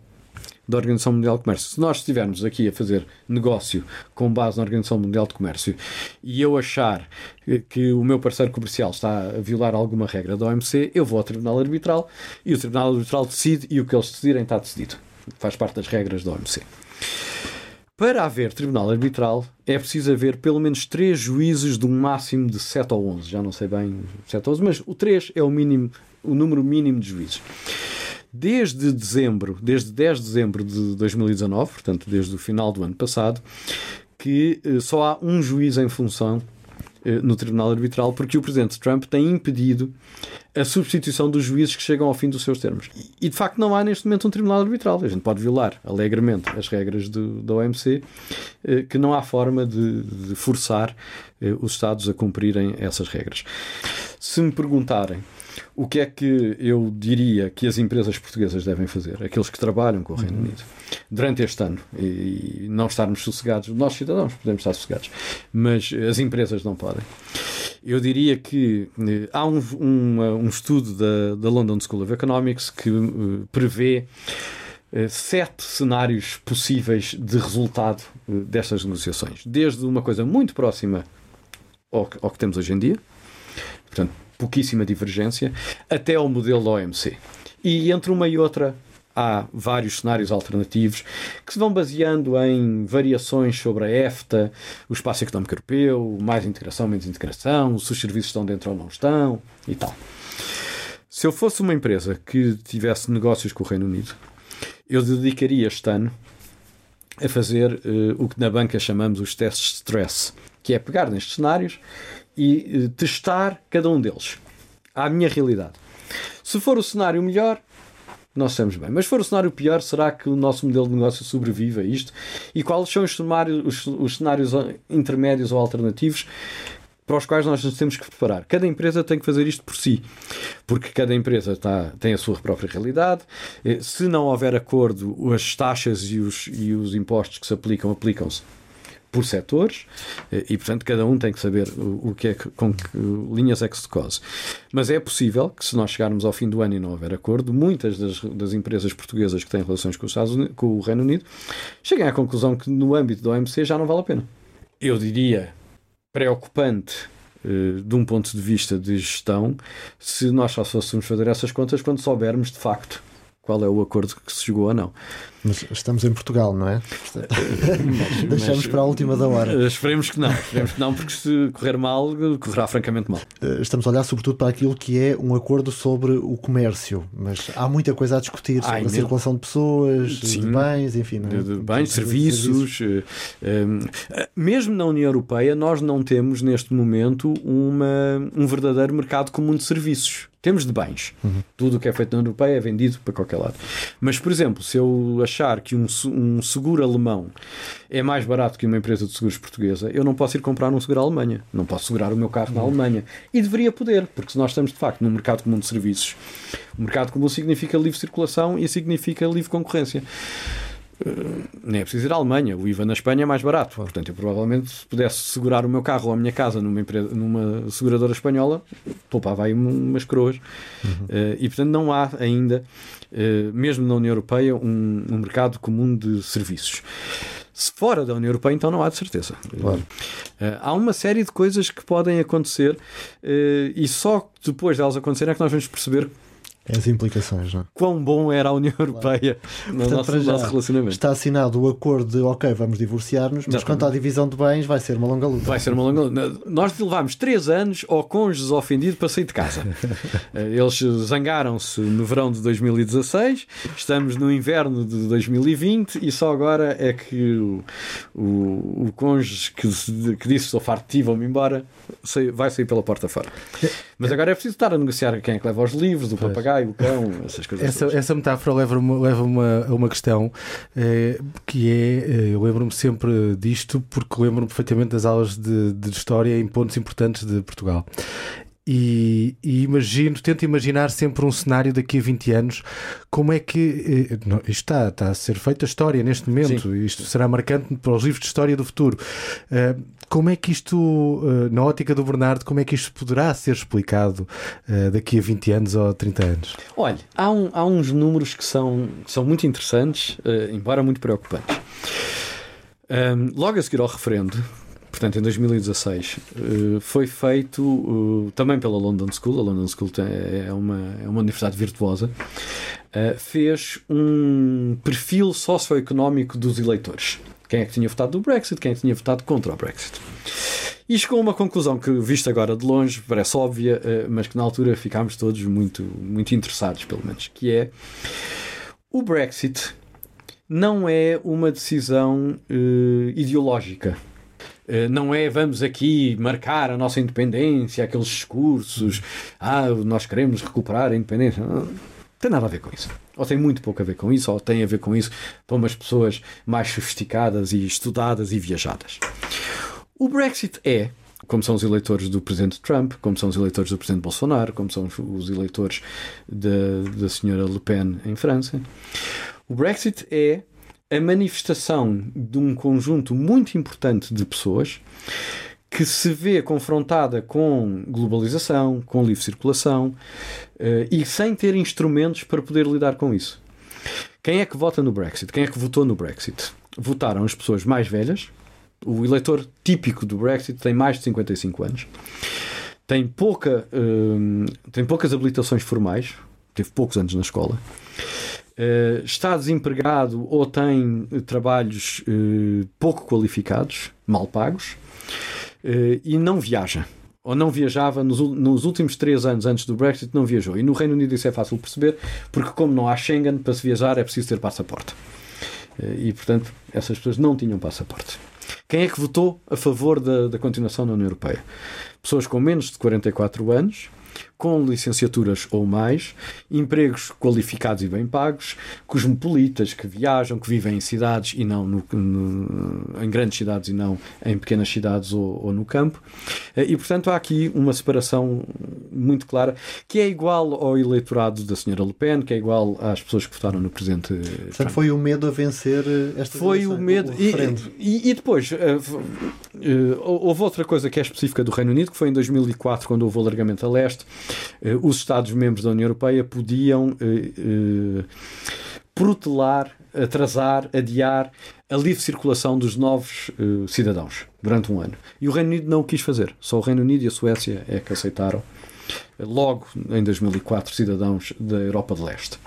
da Organização Mundial de Comércio. Se nós estivermos aqui a fazer negócio com base na Organização Mundial de Comércio e eu achar que o meu parceiro comercial está a violar alguma regra da OMC, eu vou ao Tribunal Arbitral e o Tribunal Arbitral decide e o que eles decidirem está decidido. Faz parte das regras da OMC. Para haver tribunal arbitral, é preciso haver pelo menos três juízes de um máximo de 7 ou 11. Já não sei bem 7 ou 11, mas o 3 é o mínimo, o número mínimo de juízes desde dezembro, desde 10 de dezembro de 2019, portanto, desde o final do ano passado, que eh, só há um juiz em função no Tribunal Arbitral, porque o Presidente Trump tem impedido a substituição dos juízes que chegam ao fim dos seus termos. E de facto não há neste momento um Tribunal Arbitral. A gente pode violar alegremente as regras do, da OMC, eh, que não há forma de, de forçar os Estados a cumprirem essas regras. Se me perguntarem o que é que eu diria que as empresas portuguesas devem fazer, aqueles que trabalham com o Reino uhum. Unido, durante este ano, e não estarmos sossegados, nossos cidadãos podemos estar sossegados, mas as empresas não podem. Eu diria que eh, há um, um, um estudo da, da, London School of Economics que uh, prevê uh, sete cenários possíveis de resultado destas negociações, desde uma coisa muito próxima ao que, ao que temos hoje em dia, portanto, pouquíssima divergência, até ao modelo da OMC. E entre uma e outra há vários cenários alternativos que se vão baseando em variações sobre a EFTA, o espaço económico europeu, mais integração, menos integração, se os serviços estão dentro ou não estão e tal. Se eu fosse uma empresa que tivesse negócios com o Reino Unido, eu dedicaria este ano a fazer uh, o que na banca chamamos os testes de stress, que é pegar nestes cenários e uh, testar cada um deles à minha realidade. Se for o cenário melhor, nós estamos bem. Mas se for o cenário pior, será que o nosso modelo de negócio sobrevive a isto? E quais são os cenários, os, os cenários intermédios ou alternativos para os quais nós nos temos que preparar. Cada empresa tem que fazer isto por si, porque cada empresa está, tem a sua própria realidade. Eh, se não houver acordo, as taxas e os, e os impostos que se aplicam, aplicam-se por setores e, portanto, cada um tem que saber o que é que, com que linhas é que se cose. Mas é possível que, se nós chegarmos ao fim do ano e não houver acordo, muitas das, das empresas portuguesas que têm relações com, os Estados Unidos, com o Reino Unido cheguem à conclusão que, no âmbito da OMC, já não vale a pena. Eu diria preocupante eh, de um ponto de vista de gestão se nós só fôssemos fazer essas contas quando soubermos de facto qual é o acordo que se chegou ou não. Mas estamos em Portugal, não é? *laughs* mas, Deixamos mas, para a última da hora. Esperemos que não, esperemos que não, porque se correr mal, correrá francamente mal. Eh, estamos a olhar sobretudo para aquilo que é um acordo sobre o comércio, mas há muita coisa a discutir sobre a circulação de pessoas, Sim, de bens, enfim. É? De bens, de serviços. serviços. Eh, eh, mesmo na União Europeia, nós não temos neste momento uma, um verdadeiro mercado comum de serviços. Temos de bens. Uhum. Tudo o que é feito na União Europeia é vendido para qualquer lado. Mas, por exemplo, se eu achar que um, um seguro alemão é mais barato que uma empresa de seguros portuguesa, eu não posso ir comprar um seguro à Alemanha. Não posso segurar o meu carro na Alemanha. E deveria poder, porque se nós estamos de facto num mercado comum de serviços, o mercado comum significa livre circulação e significa livre concorrência. Nem é preciso ir à Alemanha, o IVA na Espanha é mais barato. Portanto, eu provavelmente, se pudesse segurar o meu carro ou a minha casa numa, empresa, numa seguradora espanhola, poupava aí umas coroas. Uhum. Uh, e, portanto, não há ainda eh, mesmo na União Europeia, um, um mercado comum de serviços. Se fora da União Europeia, então não há de certeza. Claro. Uh, há uma série de coisas que podem acontecer e só depois delas acontecerem é que nós vamos perceber as implicações, não é? Quão bom era a União Europeia claro. no Portanto, nosso, já, nosso, relacionamento. Está assinado o acordo de, ok, vamos divorciar-nos, mas quanto à divisão de bens, vai ser uma longa luta. Vai ser uma longa luta. Nós levámos três anos ao cônjuge ofendido para sair de casa. *laughs* Eh, eles zangaram-se no verão de 2016, estamos no inverno de 2020 e só agora é que o, o, o cônjuge que, que disse estou farto de ti, vou-me embora, vai sair pela porta fora. Mas agora é preciso estar a negociar quem é que leva os livros, o papagaio pai, o cão, essas coisas. Essa, essa metáfora leva-me leva uma, a uma questão eh, que é, eh, eu lembro-me sempre disto porque lembro-me perfeitamente das aulas de, de história em pontos importantes de Portugal. E, e, imagino, tento imaginar sempre um cenário daqui a 20 anos, como é que eh, não, isto está, está a ser feita a história neste momento, Sim. isto será marcante para os livros de história do futuro. Uh, como é que isto, uh, na ótica do Bernardo, como é que isto poderá ser explicado uh, daqui a 20 anos ou 30 anos? Olha, há, um, há uns números que são, que são muito interessantes, embora muito preocupantes. Logo a seguir ao referendo, portanto, em 2016, eh, foi feito eh, também pela London School. A London School é uma, é uma universidade virtuosa. Eh, fez um perfil socioeconómico dos eleitores. Quem é que tinha votado do Brexit, quem é que tinha votado contra o Brexit. E chegou a uma conclusão que, vista agora de longe, parece óbvia, mas que na altura ficámos todos muito, muito interessados, pelo menos, que é o Brexit não é uma decisão uh, ideológica eh, não é vamos aqui marcar a nossa independência, aqueles discursos, ah, nós queremos recuperar a independência. Não tem nada a ver com isso. Ou tem muito pouco a ver com isso, ou tem a ver com isso para umas pessoas mais sofisticadas e estudadas e viajadas. O Brexit é, como são os eleitores do presidente Trump, como são os eleitores do presidente Bolsonaro, como são os eleitores da, da senhora Le Pen em França. O Brexit é a manifestação de um conjunto muito importante de pessoas que se vê confrontada com globalização, com livre circulação e sem ter instrumentos para poder lidar com isso. Quem é que vota no Brexit? Quem é que votou no Brexit? Votaram as pessoas mais velhas. O eleitor típico do Brexit tem mais de 55 anos. Tem, pouca, uh, tem poucas habilitações formais. Teve poucos anos na escola. Uh, está desempregado ou tem trabalhos uh, pouco qualificados, mal pagos, e não viaja. Ou não viajava nos, nos, últimos três anos antes do Brexit, não viajou. E no Reino Unido isso é fácil perceber, porque como não há Schengen, para se viajar é preciso ter passaporte. e, portanto, essas pessoas não tinham passaporte. Quem é que votou a favor da, da continuação da União Europeia? Pessoas com menos de 44 anos, com licenciaturas ou mais, empregos qualificados e bem pagos, cosmopolitas que viajam, que vivem em cidades e não no, no, em grandes cidades e não em pequenas cidades ou, ou, no campo. Eh, e, portanto, há aqui uma separação muito clara que é igual ao eleitorado da senhora Le Pen, que é igual às pessoas que votaram no presidente. Portanto, Trump. foi o medo a vencer eh, esta Foi o medo. O e, e, e, depois, uh, uh, houve outra coisa que é específica do Reino Unido, que foi em 2004, quando houve o alargamento a leste eh, os Estados-membros da União Europeia podiam eh, eh, protelar, atrasar, adiar a livre circulação dos novos cidadãos durante um ano. E o Reino Unido não o quis fazer. Só o Reino Unido e a Suécia é que aceitaram, logo em 2004, cidadãos da Europa de Leste.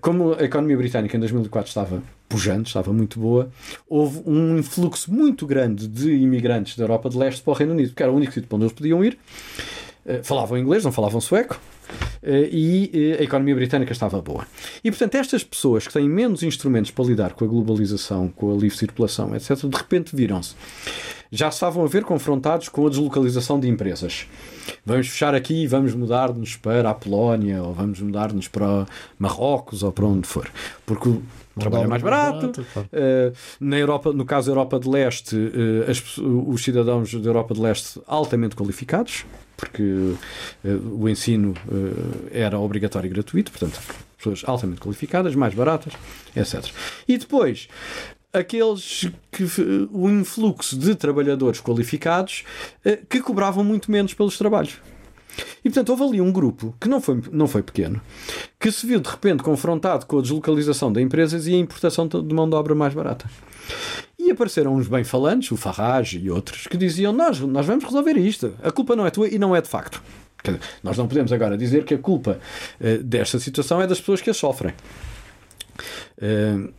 Como a economia britânica em 2004 estava pujante, estava muito boa, houve um influxo muito grande de imigrantes da Europa de Leste para o Reino Unido, porque era o único sítio para onde eles podiam ir. Eh, falavam inglês, não falavam sueco. Eh, e eh, a economia britânica estava boa. E, portanto, estas pessoas que têm menos instrumentos para lidar com a globalização, com a livre circulação, etc., de repente viram-se. Já estavam a ver confrontados com a deslocalização de empresas. Vamos fechar aqui e vamos mudar-nos para a Polónia, ou vamos mudar-nos para Marrocos, ou para onde for. Porque trabalho mais barato. barato claro. uh, na Europa, no caso da Europa de Leste, uh, as, os cidadãos da Europa de Leste altamente qualificados, porque uh, o ensino era obrigatório e gratuito, portanto, pessoas altamente qualificadas, mais baratas, etc. E depois, aqueles que o influxo de trabalhadores qualificados que cobravam muito menos pelos trabalhos. E portanto houve ali um grupo que não foi, não foi pequeno, que se viu de repente confrontado com a deslocalização de empresas e a importação de mão de obra mais barata. E apareceram uns bem-falantes, o Farrage e outros, que diziam: nós, nós vamos resolver isto. A culpa não é tua e não é de facto. Dizer, nós não podemos agora dizer que a culpa uh, desta situação é das pessoas que a sofrem. Uh,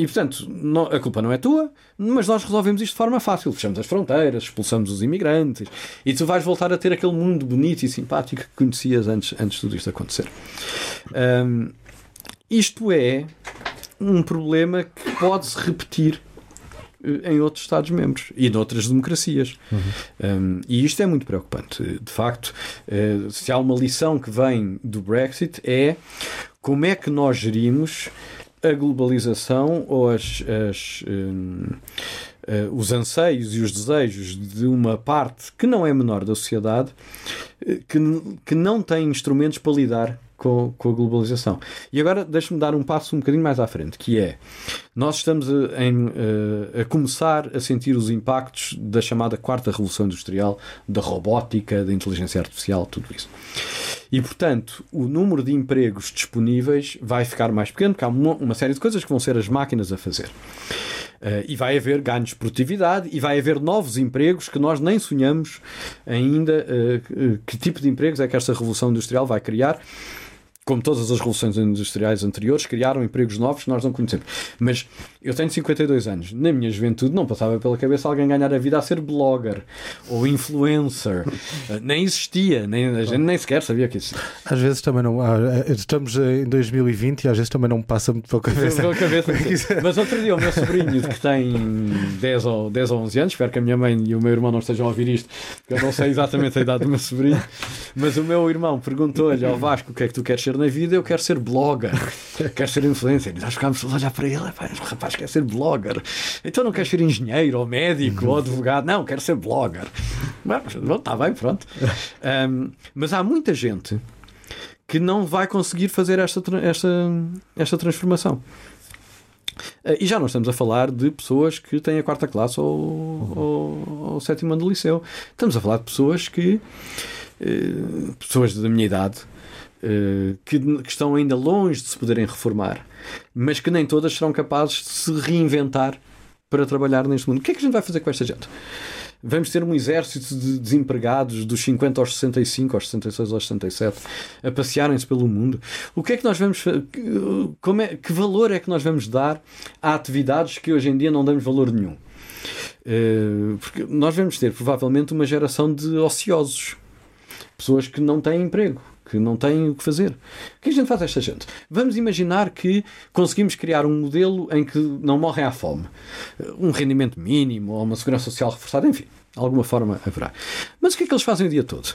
e portanto, não, a culpa não é tua, mas nós resolvemos isto de forma fácil. Fechamos as fronteiras, expulsamos os imigrantes e tu vais voltar a ter aquele mundo bonito e simpático que conhecias antes, antes de tudo isto acontecer. Um, isto é um problema que pode se repetir em outros Estados-membros e noutras democracias. Uhum. Um, e isto é muito preocupante. De facto, uh, se há uma lição que vem do Brexit é como é que nós gerimos a globalização ou as, as um, uh, os anseios e os desejos de uma parte que não é menor da sociedade uh, que, que não tem instrumentos para lidar com, com a globalização. E agora deixe-me dar um passo um bocadinho mais à frente, que é nós estamos a, a, a começar a sentir os impactos da chamada quarta revolução industrial, da robótica, da inteligência artificial, tudo isso. E, portanto, o número de empregos disponíveis vai ficar mais pequeno, porque há uma, uma série de coisas que vão ser as máquinas a fazer. Uh, e vai haver ganhos de produtividade e vai haver novos empregos que nós nem sonhamos ainda uh, que tipo de empregos é que esta revolução industrial vai criar como todas as revoluções industriais anteriores, criaram empregos novos que nós não conhecemos. Mas eu tenho 52 anos. Na minha juventude não passava pela cabeça alguém ganhar a vida a ser blogger ou influencer. *laughs* nem existia, nem, a gente nem sequer sabia que isso. Às vezes também não. Estamos em 2020 e às vezes também não passa muito pela cabeça. Pela cabeça *laughs* Mas outro dia o meu sobrinho, que tem 10 ou, 10 ou 11 anos, espero que a minha mãe e o meu irmão não estejam a ouvir isto, porque eu não sei exatamente a idade do meu sobrinho, mas o meu irmão perguntou-lhe ao Vasco o que é que tu queres ser na vida, eu quero ser blogger, quero ser influencer. E nós ficámos a olhar para ele, o rapaz quer ser blogger. Então não quer ser engenheiro ou médico ou advogado, não, quero ser blogger. Está bem, pronto. Um, mas há muita gente que não vai conseguir fazer esta, esta, esta transformação. Uh, e já não estamos a falar de pessoas que têm a quarta classe ou, uhum. ou, ou sétimo ano de liceu. Estamos a falar de pessoas que. Uh, pessoas da minha idade que, que, estão ainda longe de se poderem reformar, mas que nem todas serão capazes de se reinventar para trabalhar neste mundo. O que é que a gente vai fazer com esta gente? Vamos ter um exército de desempregados dos 50 aos 65, aos 66 aos 67, a passearem-se pelo mundo. O que é que nós vamos como é, que valor é que nós vamos dar a atividades que hoje em dia não damos valor nenhum? Eh, porque nós vamos ter provavelmente uma geração de ociosos, pessoas que não têm emprego que não têm o que fazer. O que a gente faz a esta gente? Vamos imaginar que conseguimos criar um modelo em que não morrem à fome. Um rendimento mínimo ou uma segurança social reforçada, enfim. Alguma forma haverá. Mas o que é que eles fazem o dia todo?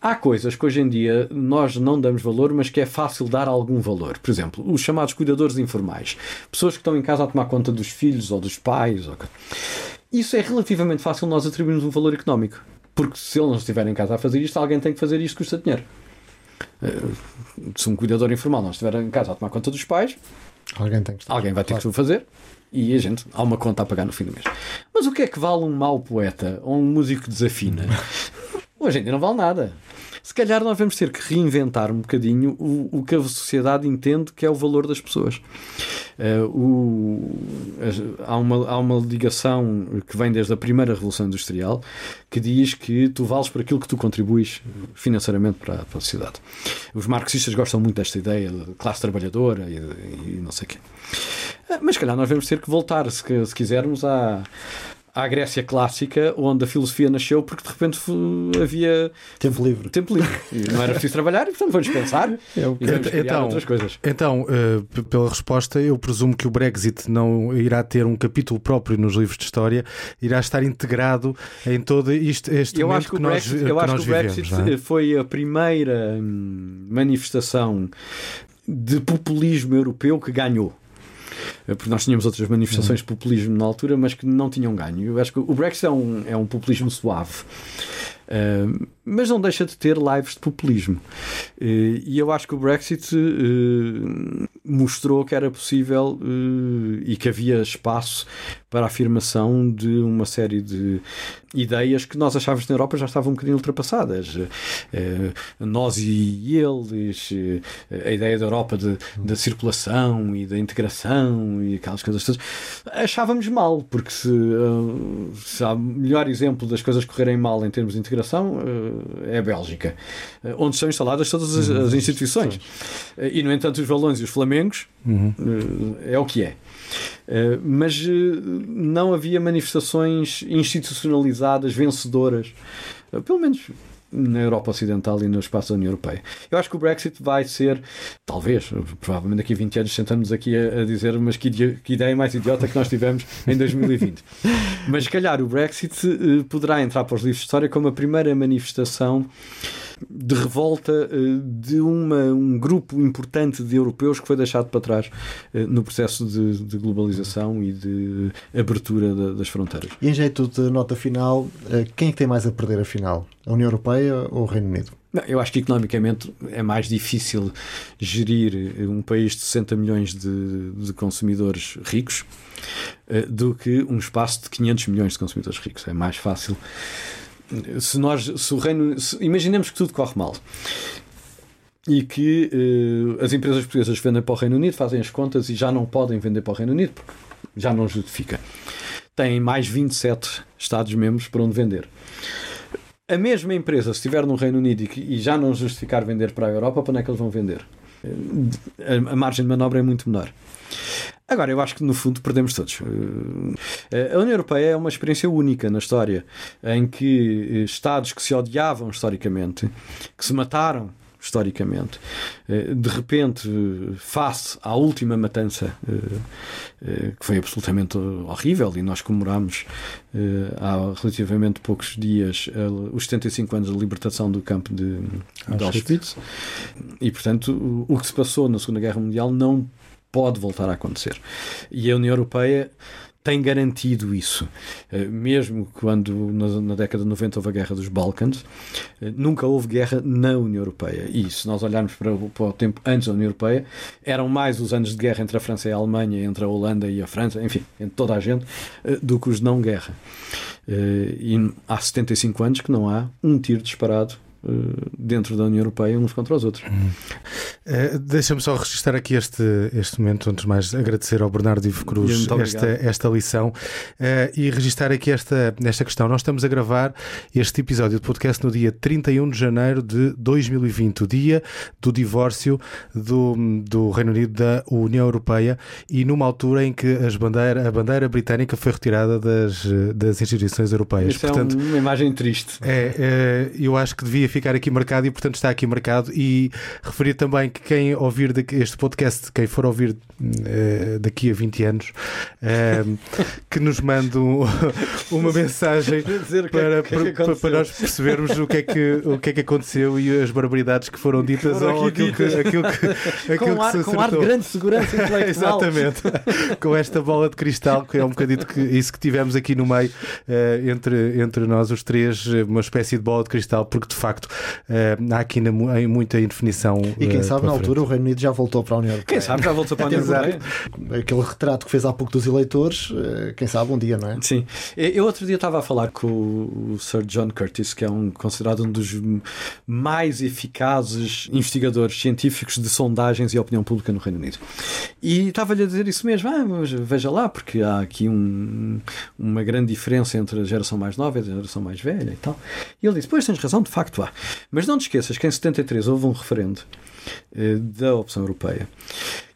Há coisas que hoje em dia nós não damos valor, mas que é fácil dar algum valor. Por exemplo, os chamados cuidadores informais. Pessoas que estão em casa a tomar conta dos filhos ou dos pais. Ou... Isso é relativamente fácil nós atribuirmos um valor económico. Porque se ele não estiver em casa a fazer isto, alguém tem que fazer isto, custa dinheiro. Eh, se um cuidador informal não estiver em casa a tomar conta dos pais, alguém, tem que estar. alguém vai ter claro. que o fazer e a gente há uma conta a pagar no fim do mês. Mas o que é que vale um mau poeta ou um músico que desafina? *laughs* Hoje em dia não vale nada se calhar nós vamos ter que reinventar um bocadinho o, o que a sociedade entende que é o valor das pessoas. Uh, o, há, uma, há uma ligação que vem desde a primeira Revolução Industrial que diz que tu vales por aquilo que tu contribuis financeiramente para, para a sociedade. Os marxistas gostam muito desta ideia de classe trabalhadora e, e não sei o quê. Uh, mas, se calhar, nós vamos ter que voltar, se, se quisermos, à à Grécia clássica, onde a filosofia nasceu, porque de repente havia tempo livre. Tempo livre. E não era preciso trabalhar, e portanto vamos pensar *laughs* é que... e então, outras coisas. Então, uh, pela resposta, eu presumo que o Brexit não irá ter um capítulo próprio nos livros de história, irá estar integrado em todo isto, este eu momento que, que, nós, Brexit, eu acho que o Brexit é? foi a primeira hum, manifestação de populismo europeu que ganhou. Porque nós tínhamos outras manifestações de populismo na altura, mas que não tinham ganho. Eu acho que o Brexit é um, é um populismo suave. Uh, mas não deixa de ter lives de populismo. Uh, e eu acho que o Brexit uh, mostrou que era possível e que havia espaço para a afirmação de uma série de ideias que nós achávamos na Europa já estavam um bocadinho ultrapassadas. nós e eles, a ideia da Europa de, da circulação e da integração e aquelas coisas todas, achávamos mal, porque se, se há melhor exemplo das coisas correrem mal em termos de integração é a Bélgica, eh, onde estão instaladas todas as, as instituições. Eh, e, no entanto, os valões e os flamengos uhum. é o que é. Mas não havia manifestações institucionalizadas, vencedoras. Pelo menos na Europa Ocidental e no espaço da União Europeia. Eu acho que o Brexit vai ser, talvez, provavelmente daqui a 20 anos, sentamos aqui a, a dizer, mas que, que, ideia mais idiota que nós tivemos em 2020. *laughs* mas, se calhar, o Brexit uh, poderá entrar para os livros de história como a primeira manifestação de revolta eh, de uma, um grupo importante de europeus que foi deixado para trás eh, no processo de, de globalização e de abertura das fronteiras. E em jeito de nota final, eh, quem é que tem mais a perder afinal? A União Europeia ou o Reino Unido? Não, eu acho que economicamente é mais difícil gerir um país de 60 milhões de, de consumidores ricos do que um espaço de 500 milhões de consumidores ricos. É mais fácil se nós, se o reino, se, imaginemos que tudo corre mal e que uh, as empresas portuguesas vendem para o Reino Unido, fazem as contas e já não podem vender para o Reino Unido porque já não justifica. Têm mais 27 Estados-membros para onde vender. A mesma empresa, se estiver no Reino Unido e, já não justificar vender para a Europa, para onde é que eles vão vender? A, a margem de manobra é muito menor. Agora, eu acho que no fundo perdemos todos. Eh, a União Europeia é uma experiência única na história, em que eh, Estados que se odiavam historicamente, que se mataram historicamente, eh, de repente, face à última matança, que foi absolutamente horrível, e nós comemoramos há relativamente poucos dias os 75 anos da libertação do campo de, de Auschwitz, e portanto, o que se passou na Segunda Guerra Mundial não pode voltar a acontecer. E a União Europeia tem garantido isso. Eh, mesmo quando na, década de 90 houve a guerra dos Balcãs, eh, nunca houve guerra na União Europeia. E se nós olharmos para o, para o, tempo antes da União Europeia, eram mais os anos de guerra entre a França e a Alemanha, entre a Holanda e a França, enfim, entre toda a gente, eh, do que os não guerra. E há 75 anos que não há um tiro disparado dentro da União Europeia uns contra os outros. Uhum. Uh, Deixa-me só registrar aqui este, este momento, antes de mais agradecer ao Bernardo Ivo Cruz esta, esta lição uh, e registrar aqui esta, esta questão. Nós estamos a gravar este episódio de podcast no dia 31 de janeiro de 2020, o dia do divórcio do, do Reino Unido da União Europeia e numa altura em que as bandeira, a bandeira britânica foi retirada das, das instituições europeias. Isso Portanto, é uma imagem triste. É, é, eu acho que devia ficar aqui marcado e, portanto, está aqui marcado. E referir também que quem ouvir este podcast, quem for ouvir uh, daqui a 20 anos, uh, *laughs* que nos mande um, uma mensagem *laughs* é para, que para, para, nós percebermos o que, é que, o que é que aconteceu e as barbaridades que foram ditas que ou aquilo que, aquilo que, *laughs* aquilo com, ar, que se com ar de grande segurança intelectual. Exatamente. com esta bola de cristal, que é um bocadinho que, isso que tivemos aqui no meio uh, entre, entre nós os três, uma espécie de bola de cristal, porque de facto facto, uh, há aqui na, muita indefinição. E quem uh, sabe, na altura, o Reino Unido já voltou para a União Europeia. Quem sabe, já voltou para a União Europeia. Aquele retrato que fez há pouco dos eleitores, uh, quem sabe um dia, não é? Sim. Eu outro dia estava a falar com o Sir John Curtis, que é um, considerado um dos mais eficazes investigadores científicos de sondagens e opinião pública no Reino Unido. E estava-lhe a dizer isso mesmo, ah, veja lá, porque há aqui um, uma grande diferença entre a geração mais nova e a geração mais velha e tal. E ele disse: Pois tens razão, de facto há. Mas não te esqueças que em 73 houve um referendo da opção europeia.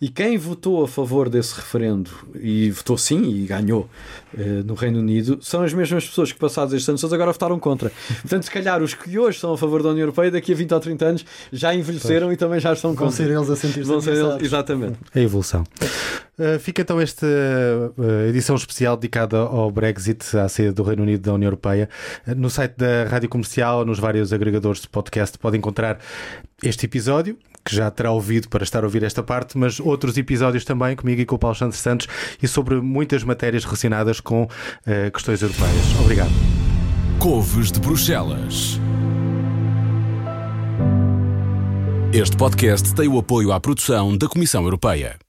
E quem votou a favor desse referendo e votou sim e ganhou eh, no Reino Unido são as mesmas pessoas que, passados estes anos, agora votaram contra. Portanto, se calhar os que hoje são a favor da União Europeia, daqui a 20 ou 30 anos já envelheceram pois. e também já estão contra. Vão ser eles a sentir-se Vão ser eles, Exatamente. A evolução. Uh, fica então esta uh, edição especial dedicada ao Brexit, à saída do Reino Unido da União Europeia. Uh, no site da Rádio Comercial, nos vários agregadores de podcast, pode encontrar este episódio, que já terá ouvido para estar a ouvir esta parte, mas outros episódios também comigo e com o Paulo Santos Santos e sobre muitas matérias relacionadas com uh, questões europeias. Obrigado. Couves de Bruxelas. Este podcast tem o apoio à produção da Comissão Europeia.